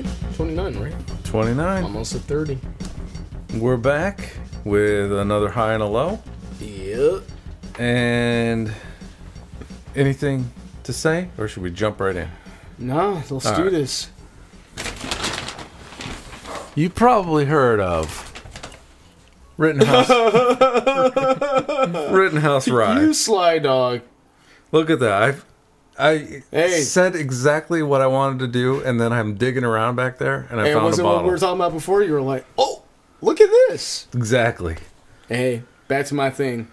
this episode 29? 29, right? 29. Almost at 30. We're back with another high and a low. Yep. And anything to say, or should we jump right in? No, let's All do right. this. You probably heard of Rittenhouse. Rittenhouse Rye. You sly dog. Look at that. I've, I Hey. said exactly what I wanted to do, and then I'm digging around back there, and I And found was a it what we were talking about before? You were like, oh, look at this. exactly. Hey, back to my thing.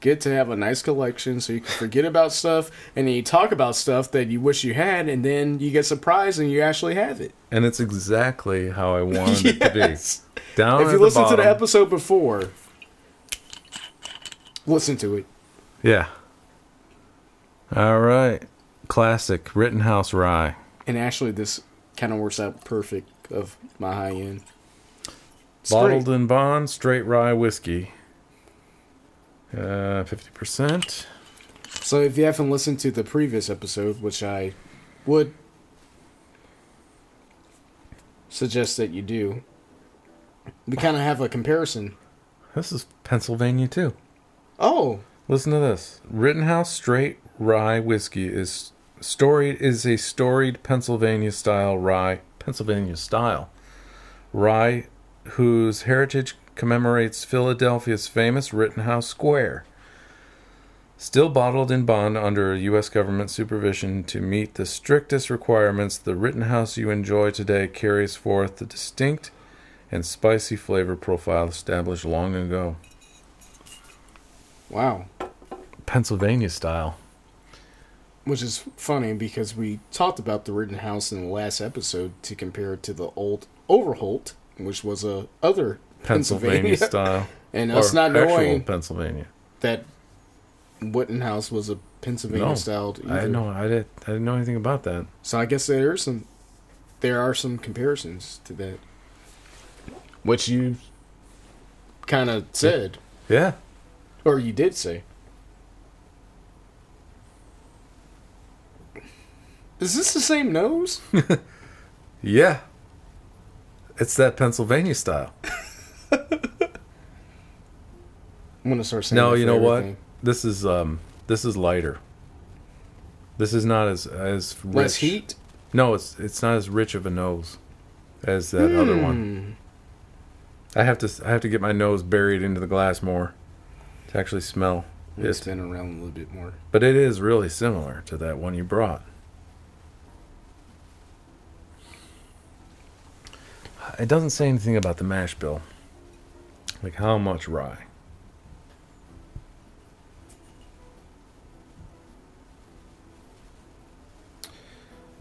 Get to have a nice collection so you can forget about stuff and then you talk about stuff that you wish you had and then you get surprised and you actually have it. And it's exactly how I wanted it to be. Down If you listen to the episode before, listen to it. Yeah. All right. Classic Rittenhouse Rye. And actually, this kind of works out perfect of my high end. It's Bottled great. in bond, straight rye whiskey. Uh, 50%. So if you haven't listened to the previous episode, which I would suggest that you do, we kind of have a comparison. This is Pennsylvania too. Oh, Listen to this. Rittenhouse straight rye whiskey is storied is a storied Pennsylvania style rye, Pennsylvania style rye whose heritage commemorates Philadelphia's famous Rittenhouse Square. Still bottled in bond under U.S. government supervision to meet the strictest requirements, the Rittenhouse you enjoy today carries forth the distinct and spicy flavor profile established long ago. wow. Pennsylvania style. Which is funny because we talked about the Rittenhouse in the last episode to compare it to the old Overholt, which was a other Pennsylvania, Pennsylvania, style. and us not knowing Pennsylvania. that Rittenhouse was a Pennsylvania No, styled. I didn't know. I did. I didn't know anything about that. So I guess there are some there are some comparisons to that. Which you kind of said, Yeah. or you did say. Is this the same nose? Yeah. It's that Pennsylvania style. I'm gonna start saying. No, you know what? This is um this is lighter. This is not as as rich. Less heat. No, it's it's not as rich of a nose as that other one. Hmm. I have to I have to get my nose buried into the glass more to actually smell. Let me it. spin around a little bit more. But it is really similar to that one you brought. It doesn't say anything about the mash bill. Like how much rye.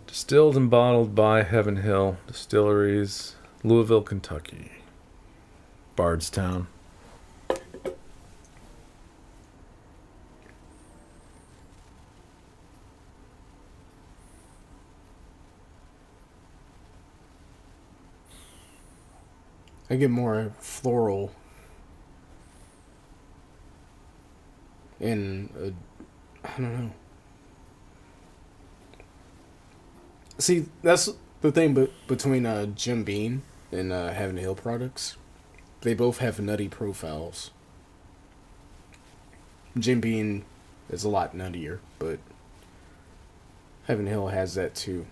Distilled and bottled by Heaven Hill Distilleries, Louisville, Kentucky. Bardstown. I get more floral and I don't know. See, that's the thing, but between uh, Jim Beam and uh, Heaven Hill products, they both have nutty profiles. Jim Beam is a lot nuttier, but Heaven Hill has that too,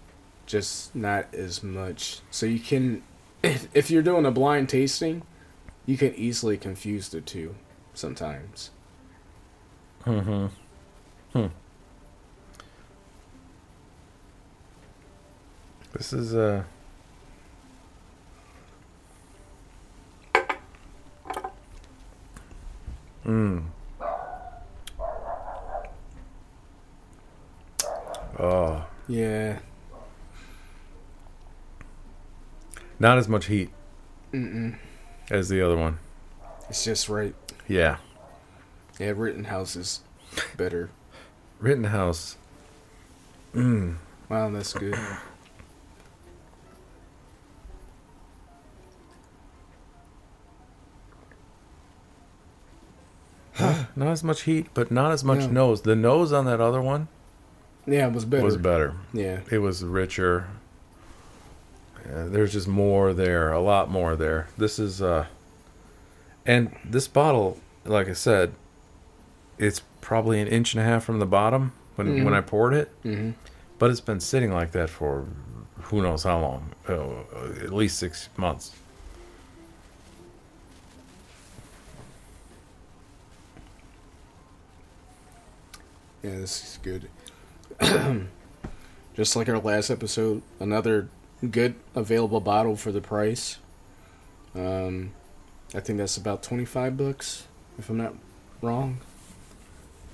just not as much. So you can if, if you're doing a blind tasting, you can easily confuse the two sometimes. Mm-hmm. Hmm. This is uh Mm. Oh, Yeah. Not as much heat Mm-mm. as the other one. It's just right. Yeah. Yeah, Rittenhouse is better. Rittenhouse. Mm. Wow, that's good. Not as much heat, but not as much No. nose. The nose on that other one Yeah, it was better. was better. Yeah. It was richer. Uh, there's just more there, a lot more there. This is uh and this bottle, like I said, it's probably an inch and a half from the bottom when Mhm. when I poured it, Mm-hmm. but it's been sitting like that for who knows how long, uh, at least 6 months. Yeah, this is good. Just like our last episode, another good available bottle for the price. Um, I think that's about twenty five bucks, if I'm not wrong.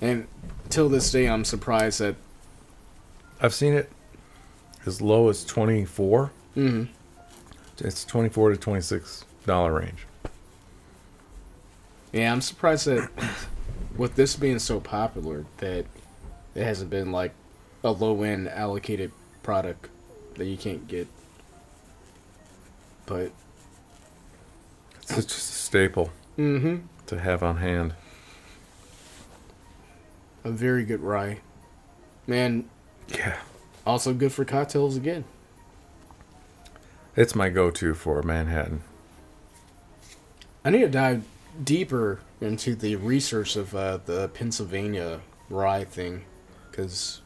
And till this day, I'm surprised that. I've seen it as low as 24. Mm, It's 24 to 26 dollar range. yeah, I'm surprised that with this being so popular, that it hasn't been like a low end allocated product that you can't get. But It's just a staple mm-hmm. to have on hand. A very good rye. Man, Yeah. also good for cocktails again. It's my go-to for Manhattan. I need to dive deeper into the research of uh, the Pennsylvania rye thing, because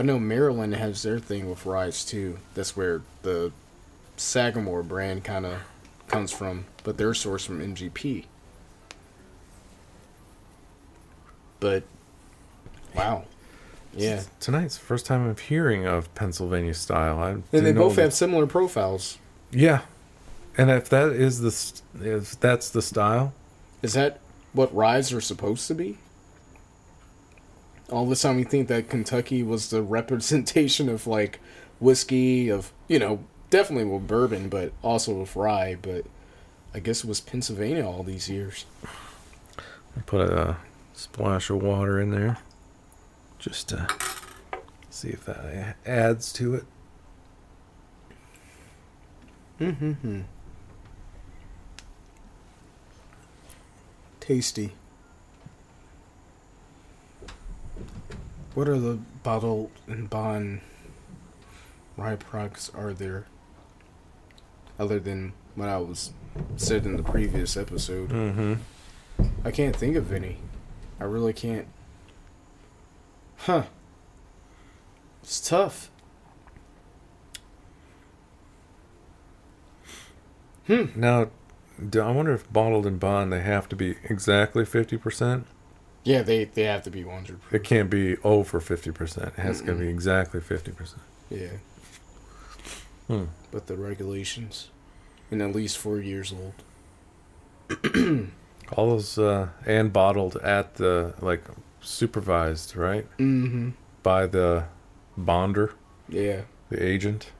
I know Maryland has their thing with ryes too. That's where the Sagamore brand kind of comes from, but they're sourced from MGP. But wow, yeah, Tonight's first time I'm hearing of Pennsylvania style. I and they both that- have similar profiles. Yeah. And if that is the st- if that's the style, Is that what ryes are supposed to be? All this time we think that Kentucky was the representation of like whiskey of you know definitely with bourbon, but also with rye. But I guess it was Pennsylvania all these years. Put a splash of water in there just to see if that adds to it. Mm-hmm. Tasty. What are the bottle and bond rye products are there? Other than what I was said in the previous episode. Mm-hmm. I can't think of any. I really can't. Huh. It's tough. Hmm. Now, do, I wonder if bottled and bond they have to be exactly fifty percent. Yeah, they they have to be 100. It can't be over fifty percent. It has to be exactly fifty percent. Yeah. Hmm. But the regulations, and at least four years old. All those uh, and bottled at the like supervised right Mm-hmm. by the bonder, Yeah. the agent,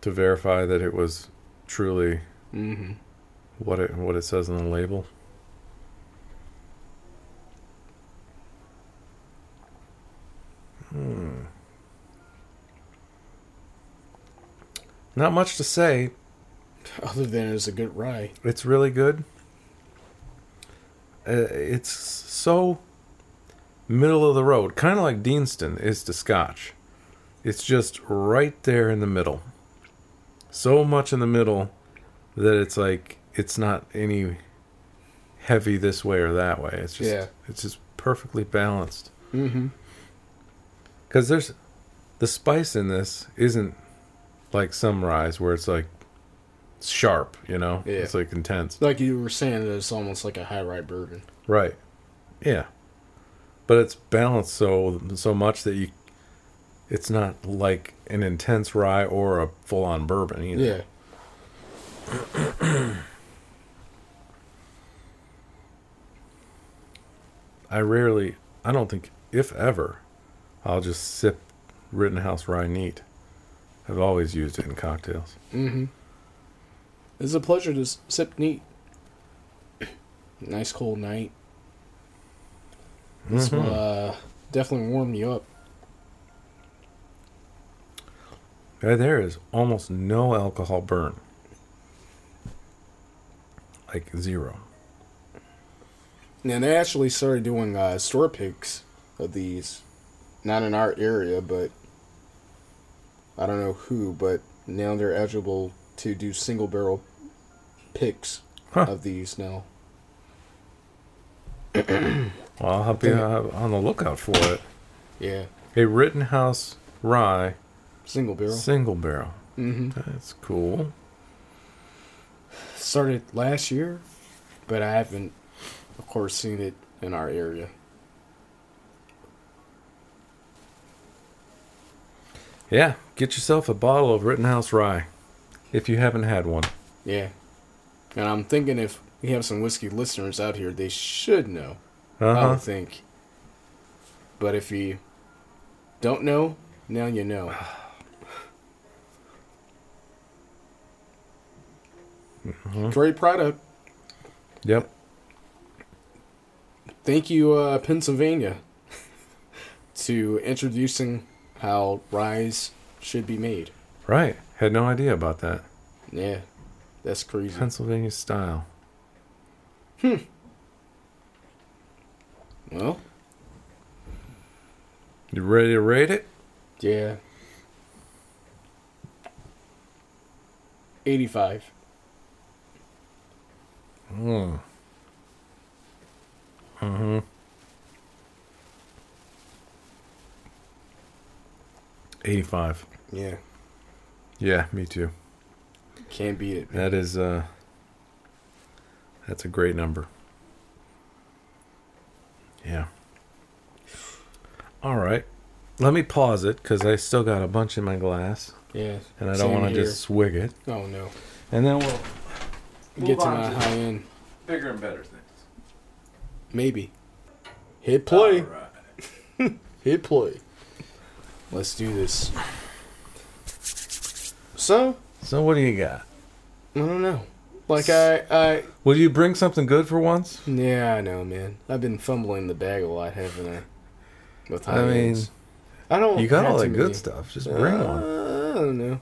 to verify that it was truly Mm-hmm. what it what it says on the label. Hmm. Not much to say. Other than it's a good rye. It's really good. Uh, it's so middle of the road, kind of like Deanston is to Scotch. It's just right there in the middle. So much in the middle that it's like it's not any heavy this way or that way. It's just Yeah. it's just perfectly balanced. Mm-hmm. Cuz there's the spice in this isn't like some ryes where it's like sharp, you know? Yeah. It's like intense. Like you were saying, that it's almost like a high rye bourbon. Right. Yeah. But it's balanced so so much that you it's not like an intense rye or a full on bourbon either. Yeah. I rarely I don't think if ever I'll just sip Rittenhouse rye neat. I've always used it in cocktails. Mm-hmm. It's a pleasure to sip neat. nice cold night. This will Mhm. uh, definitely warm you up. There is almost no alcohol burn. Like zero. And they actually started doing uh, store picks of these. Not in our area, but I don't know who, but now they're eligible to do single barrel picks Huh. of these now. Well, I'll be uh, on the lookout for it. Yeah, A Rittenhouse Rye single barrel. single barrel. hmm That's cool. Started last year, but I haven't, of course, seen it in our area. Yeah, get yourself a bottle of Rittenhouse Rye if you haven't had one. Yeah, and I'm thinking if we have some whiskey listeners out here, they should know. I Uh-huh. would think. But if you don't know, now you know. Great product. Yep. Thank you, uh, Pennsylvania, to introducing how ryes should be made. Right. Had no idea about that. Yeah. That's crazy. Pennsylvania style. Hmm. Well. You ready to rate it? Yeah. 85. Hmm. Uh huh. 85. Yeah. Yeah, me too. Can't beat it. Man. That is uh That's a great number. Yeah. All right. Let me pause it cuz I still got a bunch in my glass. Yeah. And I don't want to just swig it. Oh no. And then we'll, get to my high end bigger and better things. Maybe. Hit play. Hit play. Let's do this. So, So what do you got? I don't know. Like I, I, Will you bring something good for once? yeah, I know, man. I've been fumbling the bag a lot, haven't I? With I mean, high-ends. I don't. You got have all too that good many. stuff. Just bring Uh, one I don't know.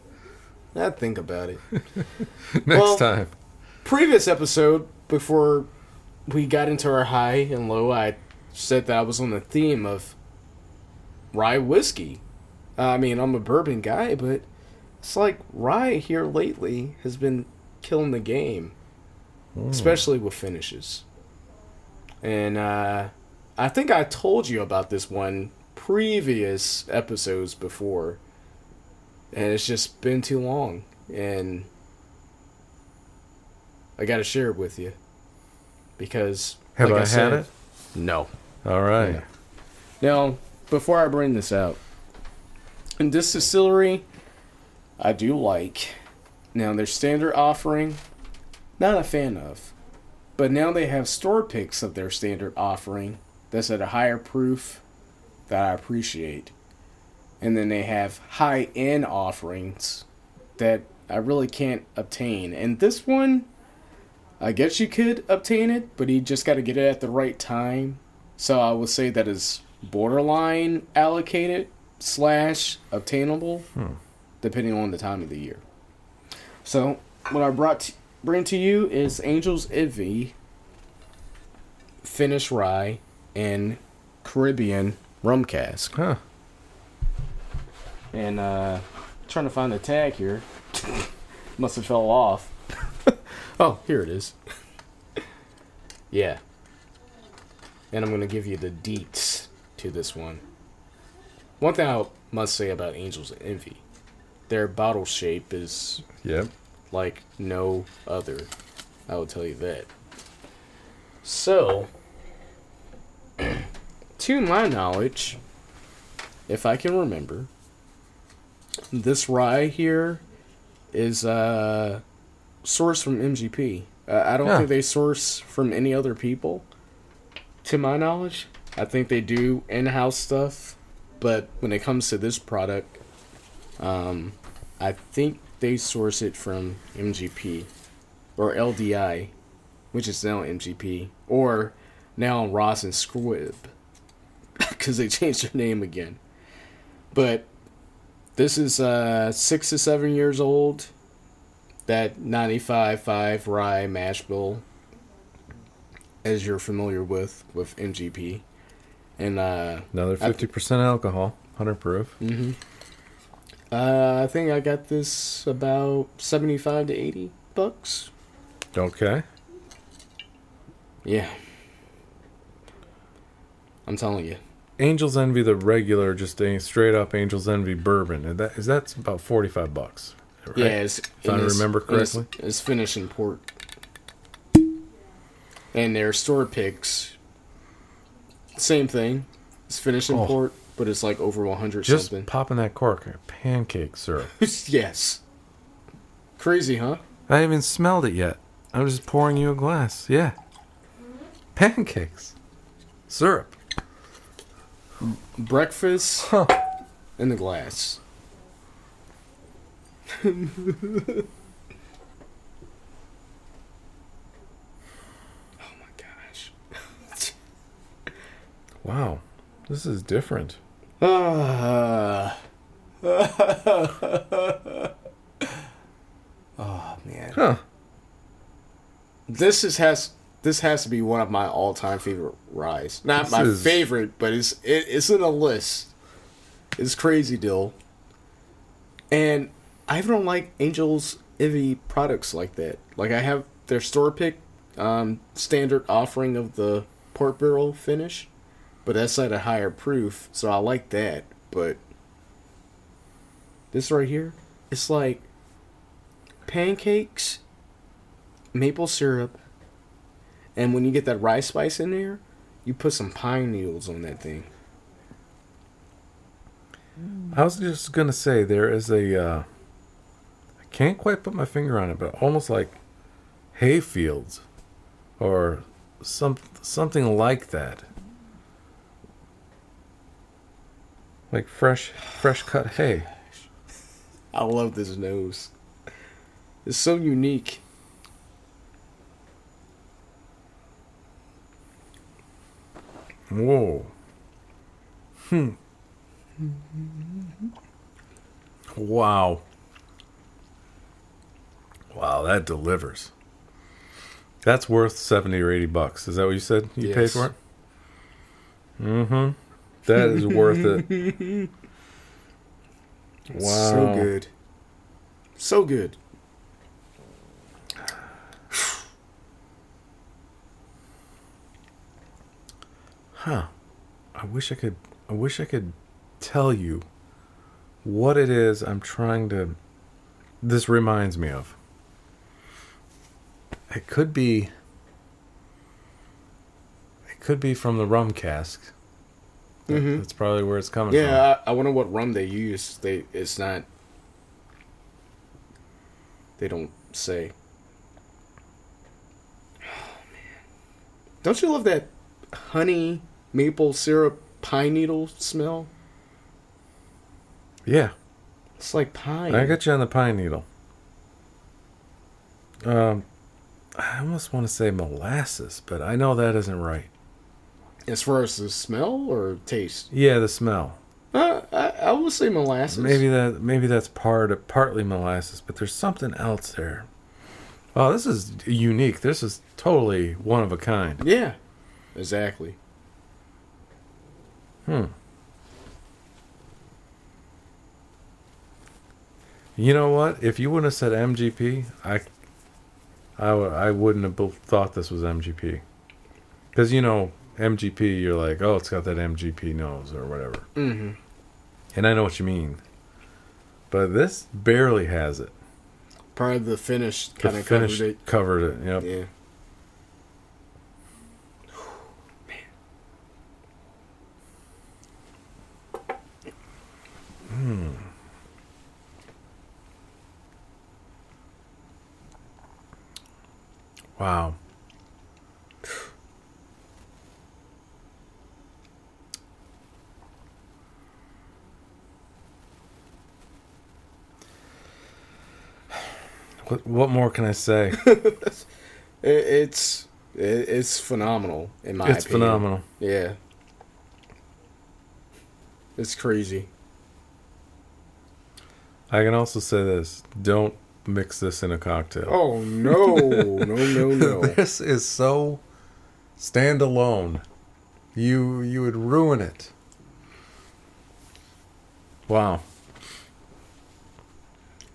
I'd think about it. next well- time. Previous episode, before we got into our high and low, I said that I was on the theme of rye whiskey. I mean, I'm a bourbon guy, but it's like rye here lately has been killing the game, Mm. especially with finishes. And uh, I think I told you about this one previous episodes before, and it's just been too long, and I got to share it with you because Have like I, had said- it? No. All right. Now, before I bring this out, in this distillery, I do like. Now, their standard offering, not a fan of. But now they have store picks of their standard offering that's at a higher proof that I appreciate. And then they have high end offerings that I really can't obtain. And this one, I guess you could obtain it, but you just got to get it at the right time. So I would say that is borderline allocated slash obtainable, Hmm. depending on the time of the year. So what I brought to, bring to you is Angels Envy, Finnish Rye, and Caribbean Rum Cask. Huh. And uh trying to find the tag here. Must have fell off. oh, here it is. yeah. And I'm gonna give you the deets to this one. One thing I must say about Angels Envy, their bottle shape is Yep. like no other. I will tell you that. So, to my knowledge, if I can remember, this rye here is uh, sourced from MGP. Uh, I don't Yeah. think they source from any other people, to my knowledge. I think they do in-house stuff, but when it comes to this product, um, I think they source it from MGP or LDI, which is now MGP, or now Ross and Squibb because they changed their name again. But this is uh, six to seven years old. That 95.5 rye mash bill, as you're familiar with with MGP, and uh, Another fifty percent alcohol, hundred proof. hmm Uh, I think I got this about seventy-five to eighty bucks. Okay. Yeah. I'm telling you. Angel's Envy, the regular, just a straight up Angel's Envy bourbon. And that is that's about forty five bucks. right? Yeah, it's, If I it's- remember it's- correctly. It's, in port. And their store picks, same thing. It's finished in Oh. port, but it's like over 100 Just something. popping that cork, pancake syrup. yes. Crazy, huh? I haven't even smelled it yet. I'm just pouring you a glass. Yeah. Pancakes. Syrup. Breakfast Huh. in the glass. oh my gosh. Wow. This is different. Ah. oh man. Huh. This is has this has to be one of my all time favorite rides. Not This my is- favorite, but it's it, it's in a list. It's crazy Dill. And I don't like Angels Envy products like that. Like I have their store pick um, standard offering of the port barrel finish, but that's at a higher proof, so I like that. But this right here, it's like pancakes, maple syrup, and when you get that rice spice in there, you put some pine needles on that thing. I was just gonna say there is a. Uh, I can't quite put my finger on it, but almost like hay fields, or some something like that. Like fresh, fresh cut hay. I love this nose. It's so unique. Whoa. Hmm. Wow. Wow, that delivers. That's worth 70 or 80 bucks. Is that what you said you paid for it? Mm-hmm. That is worth it. Wow. So good. So good. Huh. I wish I could I wish I could tell you what it is I'm trying to this reminds me of. It could be it could be from the rum cask. That- Mhm. That's probably where it's coming from. Yeah, I, I wonder what rum they use. They it's not. They don't say. Oh man, don't you love that honey maple syrup pine needle smell? Yeah. It's like pine. I got you on the pine needle. Um I almost want to say molasses, but I know that isn't right. As far as the smell or taste. Yeah, the smell. Uh, I, I would say molasses. Maybe that maybe that's part of, partly molasses, but there's something else there. Oh, this is unique. This is totally one of a kind. Yeah, exactly. Hmm. You know what? If you wouldn't have said MGP, I, I, w- I wouldn't have thought this was MGP. Because you know MGP, you're like, oh, it's got that MGP nose or whatever, Mm-hmm. and I know what you mean. But this barely has it. Part of the finish kind of covered it. covered it. Yep. Yeah. Wow. What, what more can I say? It, it's it, it's phenomenal in my it's opinion. phenomenal. Yeah. It's crazy. I can also say this: don't mix this in a cocktail. Oh no, no, no, no. this is so standalone. You you would ruin it. Wow.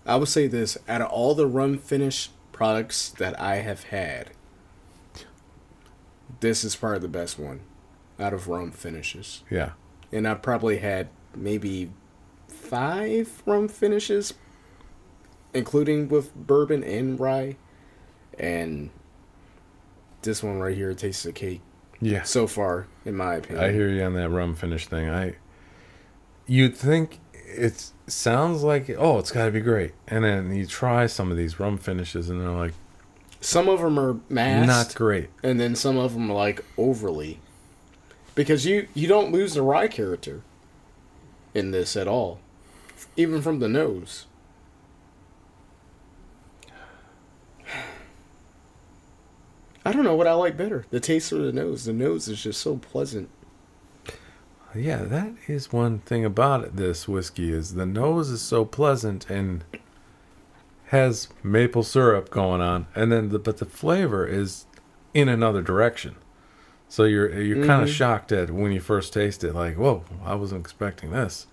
I would say this: out of all the rum finish products that I have had, this is probably the best one out of rum finishes. Yeah. And I've probably had maybe five rum finishes, including with bourbon and rye, and this one right here tastes the cake Yeah. so far, in my opinion. I hear you on that rum finish thing. I you'd think it sounds like oh, it's got to be great, and then you try some of these rum finishes, and they're like Some of them are masked, not great. and then some of them are like overly, because you you don't lose the rye character in this at all, even from the nose. I don't know what I like better, the taste or the nose. The nose is just so pleasant. Yeah, that is one thing about it, this whiskey is the nose is so pleasant and has maple syrup going on, and then the, but the flavor is in another direction. So you're you're kind of mm-hmm. shocked at when you first taste it, like whoa, I wasn't expecting this.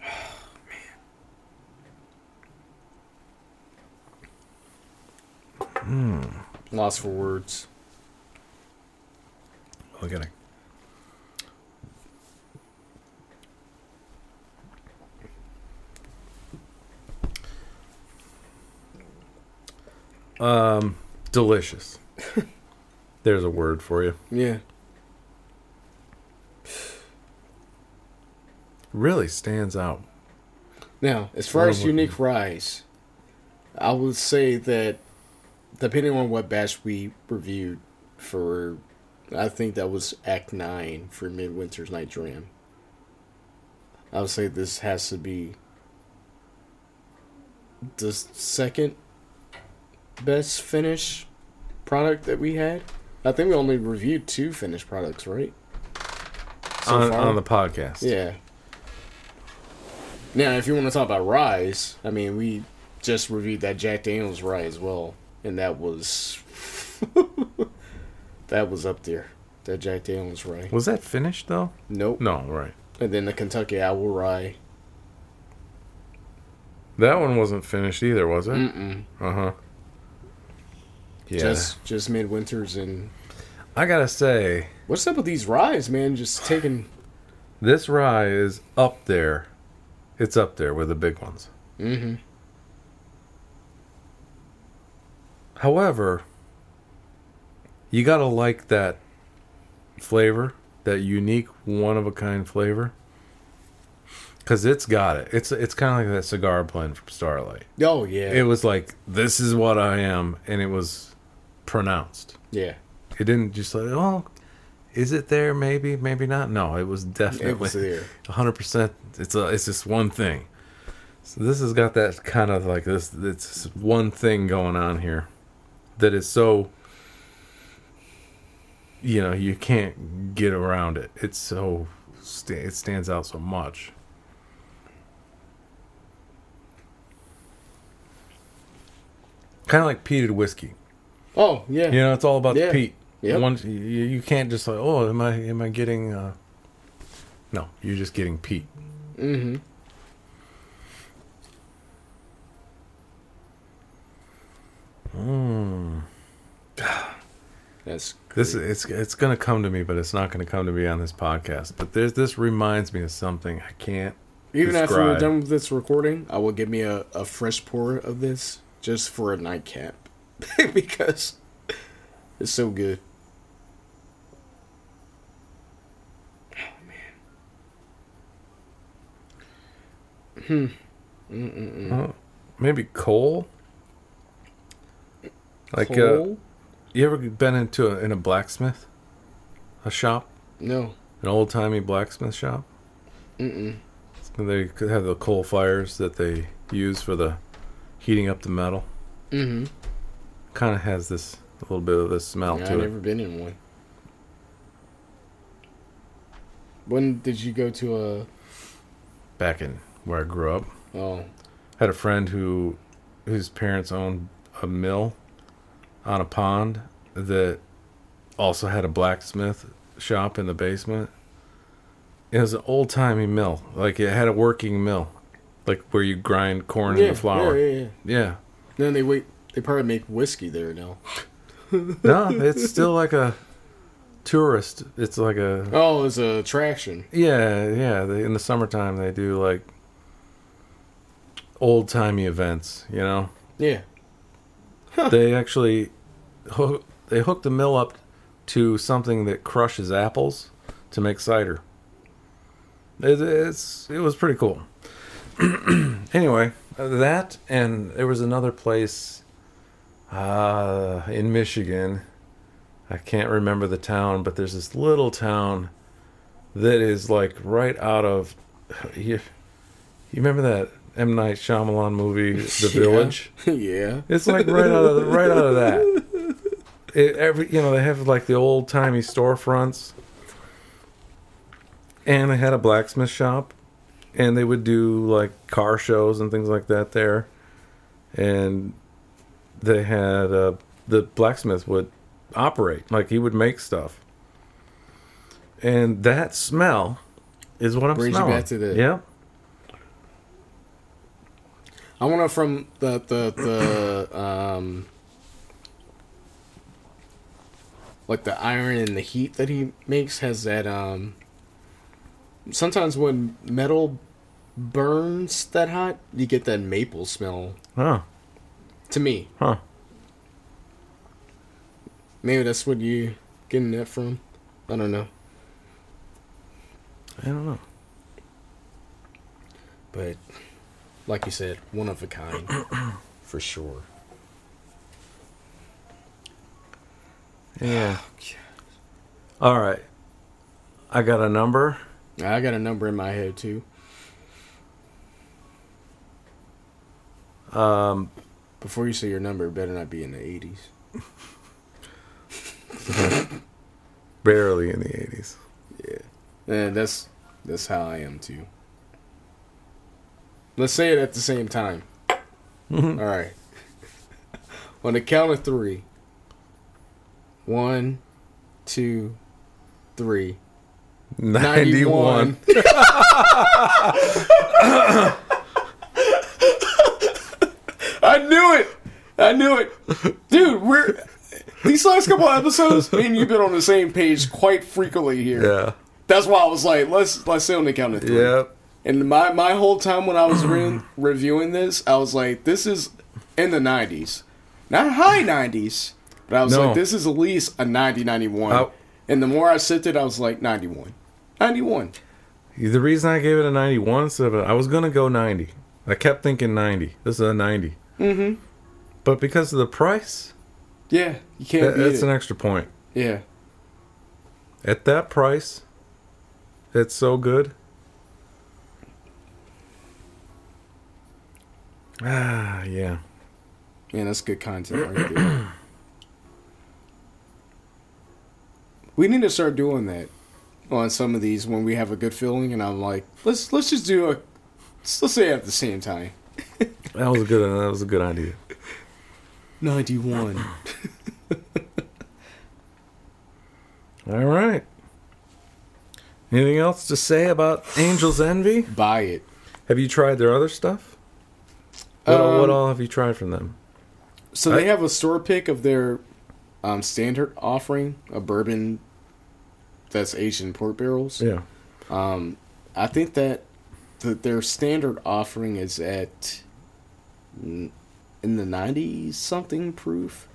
Hmm. Lost for words. Look at it. Um, delicious. There's a word for you. Yeah. Really stands out. Now, as far as unique ryes, I would say that depending on what batch we reviewed for, I think that was Act 9 for Midwinter's Night Dram. I would say this has to be the second best finish product that we had. I think we only reviewed two finished products, right? So on, far? on the podcast. Yeah. Now, if you want to talk about ryes, I mean, we just reviewed that Jack Daniels Rye as well, and that was that was up there. That Jack Daniels Rye. Was that finished though? Nope. No, right. And then the Kentucky Owl Rye. That one wasn't finished either, was it? Uh huh. Yeah. Just just midwinters and I gotta say, what's up with these ryes, man? Just taking. this rye is up there. It's up there with the big ones. Mm-hmm. However, you gotta like that flavor, that unique, one of a kind flavor, because it's got it. It's it's kind of like that cigar blend from Starlight. Oh yeah. It was like this is what I am, and it was pronounced. yeah. It didn't just like oh, is it there? Maybe, maybe not. No, it was It definitely was there. hundred percent. It's a it's just one thing. So this has got that kind of like this. It's one thing going on here that is so. You know, you can't get around it. It's so it stands out so much. Kind of like peated whiskey. Oh yeah. You know, it's all about Yeah. the peat. Yep. Once you, you can't just like, oh, am I am I getting? Uh... No, you're just getting peat. Mm-hmm. Mm. That's This it's it's gonna come to me, but it's not gonna come to me on this podcast. But there's this reminds me of something I can't. Even after we're done with this recording, I will give me a, a fresh pour of this just for a nightcap because it's so good. Oh man. Hmm. Uh, maybe coal. Like uh, you ever been into a, in a blacksmith, a shop, no. an old timey blacksmith shop? Mm-mm. They could have the coal fires that they use for the heating up the metal. Mm-hmm. Kind of has this a little bit of this smell Yeah, to I've it. never been in one. When did you go to a? Back in where I grew up, Oh, had a friend who whose parents owned a mill on a pond that also had a blacksmith shop in the basement. It was an old timey mill, like it had a working mill, like where you grind corn yeah, into flour. Yeah, yeah, yeah. Yeah. Then they wait. They probably make whiskey there now. No, it's still like a tourist. It's like a Oh, it's a attraction. yeah, yeah. They, in the summertime, they do like old timey events. You know, Yeah. they actually hook, they hook the mill up to something that crushes apples to make cider. It, it's it was pretty cool. anyway, that and there was another place uh, in Michigan. I can't remember the town, but there's this little town that is like right out of you. You remember that M Night Shyamalan movie, The Yeah. Village? yeah. It's like right out of right out of that. It, every you know they have like the old timey storefronts, and they had a blacksmith shop, and they would do like car shows and things like that there, and they had uh, the blacksmith would operate. Like he would make stuff, and that smell is what I'm Brings you back to the- yeah. I want to from the the the um like the iron and the heat that he makes has that um sometimes when metal burns that hot you get that maple smell. Oh, to me huh. maybe that's what you getting that from i don't know I don't know. but like you said one of a kind for sure Yeah. All right. I got a number. i got a number in my head too Um, before you say your number, better not be in the 80s. Barely in the 80s. Yeah. And that's that's how I am too. Let's say it at the same time. Mm-hmm. All right. On the count of three. One, two, three. Ninety-one. I knew it, dude. We're these last couple episodes. Me and you've been on the same page quite frequently here. Yeah. That's why I was like, let's let's say on the count of three. Yep. And my my whole time when I was re- reviewing this, I was like, this is in the '90s, not high '90s, but I was No. like, this is at least a 90, 91. Oh. And the more I sipped it, I was like, 91, 91. The reason I gave it a 91 instead a, I was going to go 90. I kept thinking 90. This is a 90. Mm-hmm. But because of the price, Yeah, you can't that, beat that's it. an extra point. yeah, At that price, it's so good. Ah, yeah. man, that's good content right there. we need to start doing that on some of these when we have a good feeling, and I'm like, let's let's just do a let's, say at the same time. That was a good that was a good idea. 91. All right. Anything else to say about Angel's Envy? Buy it. Have you tried their other stuff? What, all, what Um, all have you tried from them? So they have a store pick of their um, standard offering, a bourbon that's aged in port barrels. Yeah. Um, I think that the, their standard offering is at n- in the 90 something proof.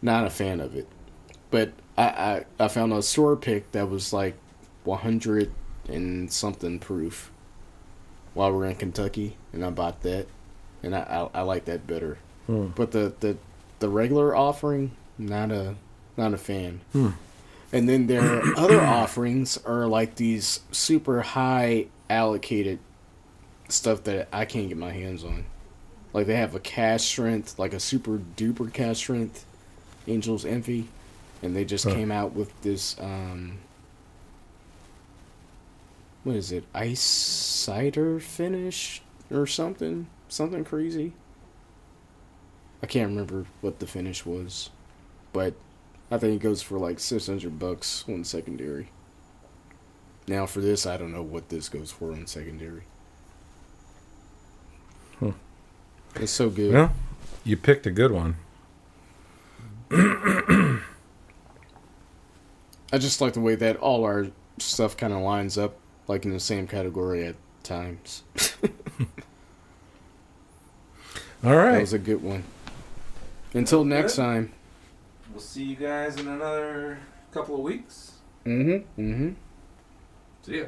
Not a fan of it. But I, I, I found a store pick that was like 100 and something proof while we are in Kentucky, and I bought that. And I, I, I like that better. Hmm. But the, the, the regular offering, not a not a fan. Hmm. And then their other offerings are like these super high allocated stuff that I can't get my hands on. Like they have a cask strength, like a super duper cask strength, Angel's Envy, and they just Huh. came out with this. um What is it? Ice cider finish or something? Something crazy. I can't remember what the finish was, but I think it goes for like six hundred bucks on secondary. Now for this, I don't know what this goes for on secondary. Hmm. It's so good. Well, you picked a good one. I just like the way that all our stuff kind of lines up, like in the same category at times. all right. That was a good one. Until next good. time. We'll see you guys in another couple of weeks. Mm-hmm. Mm-hmm. See ya.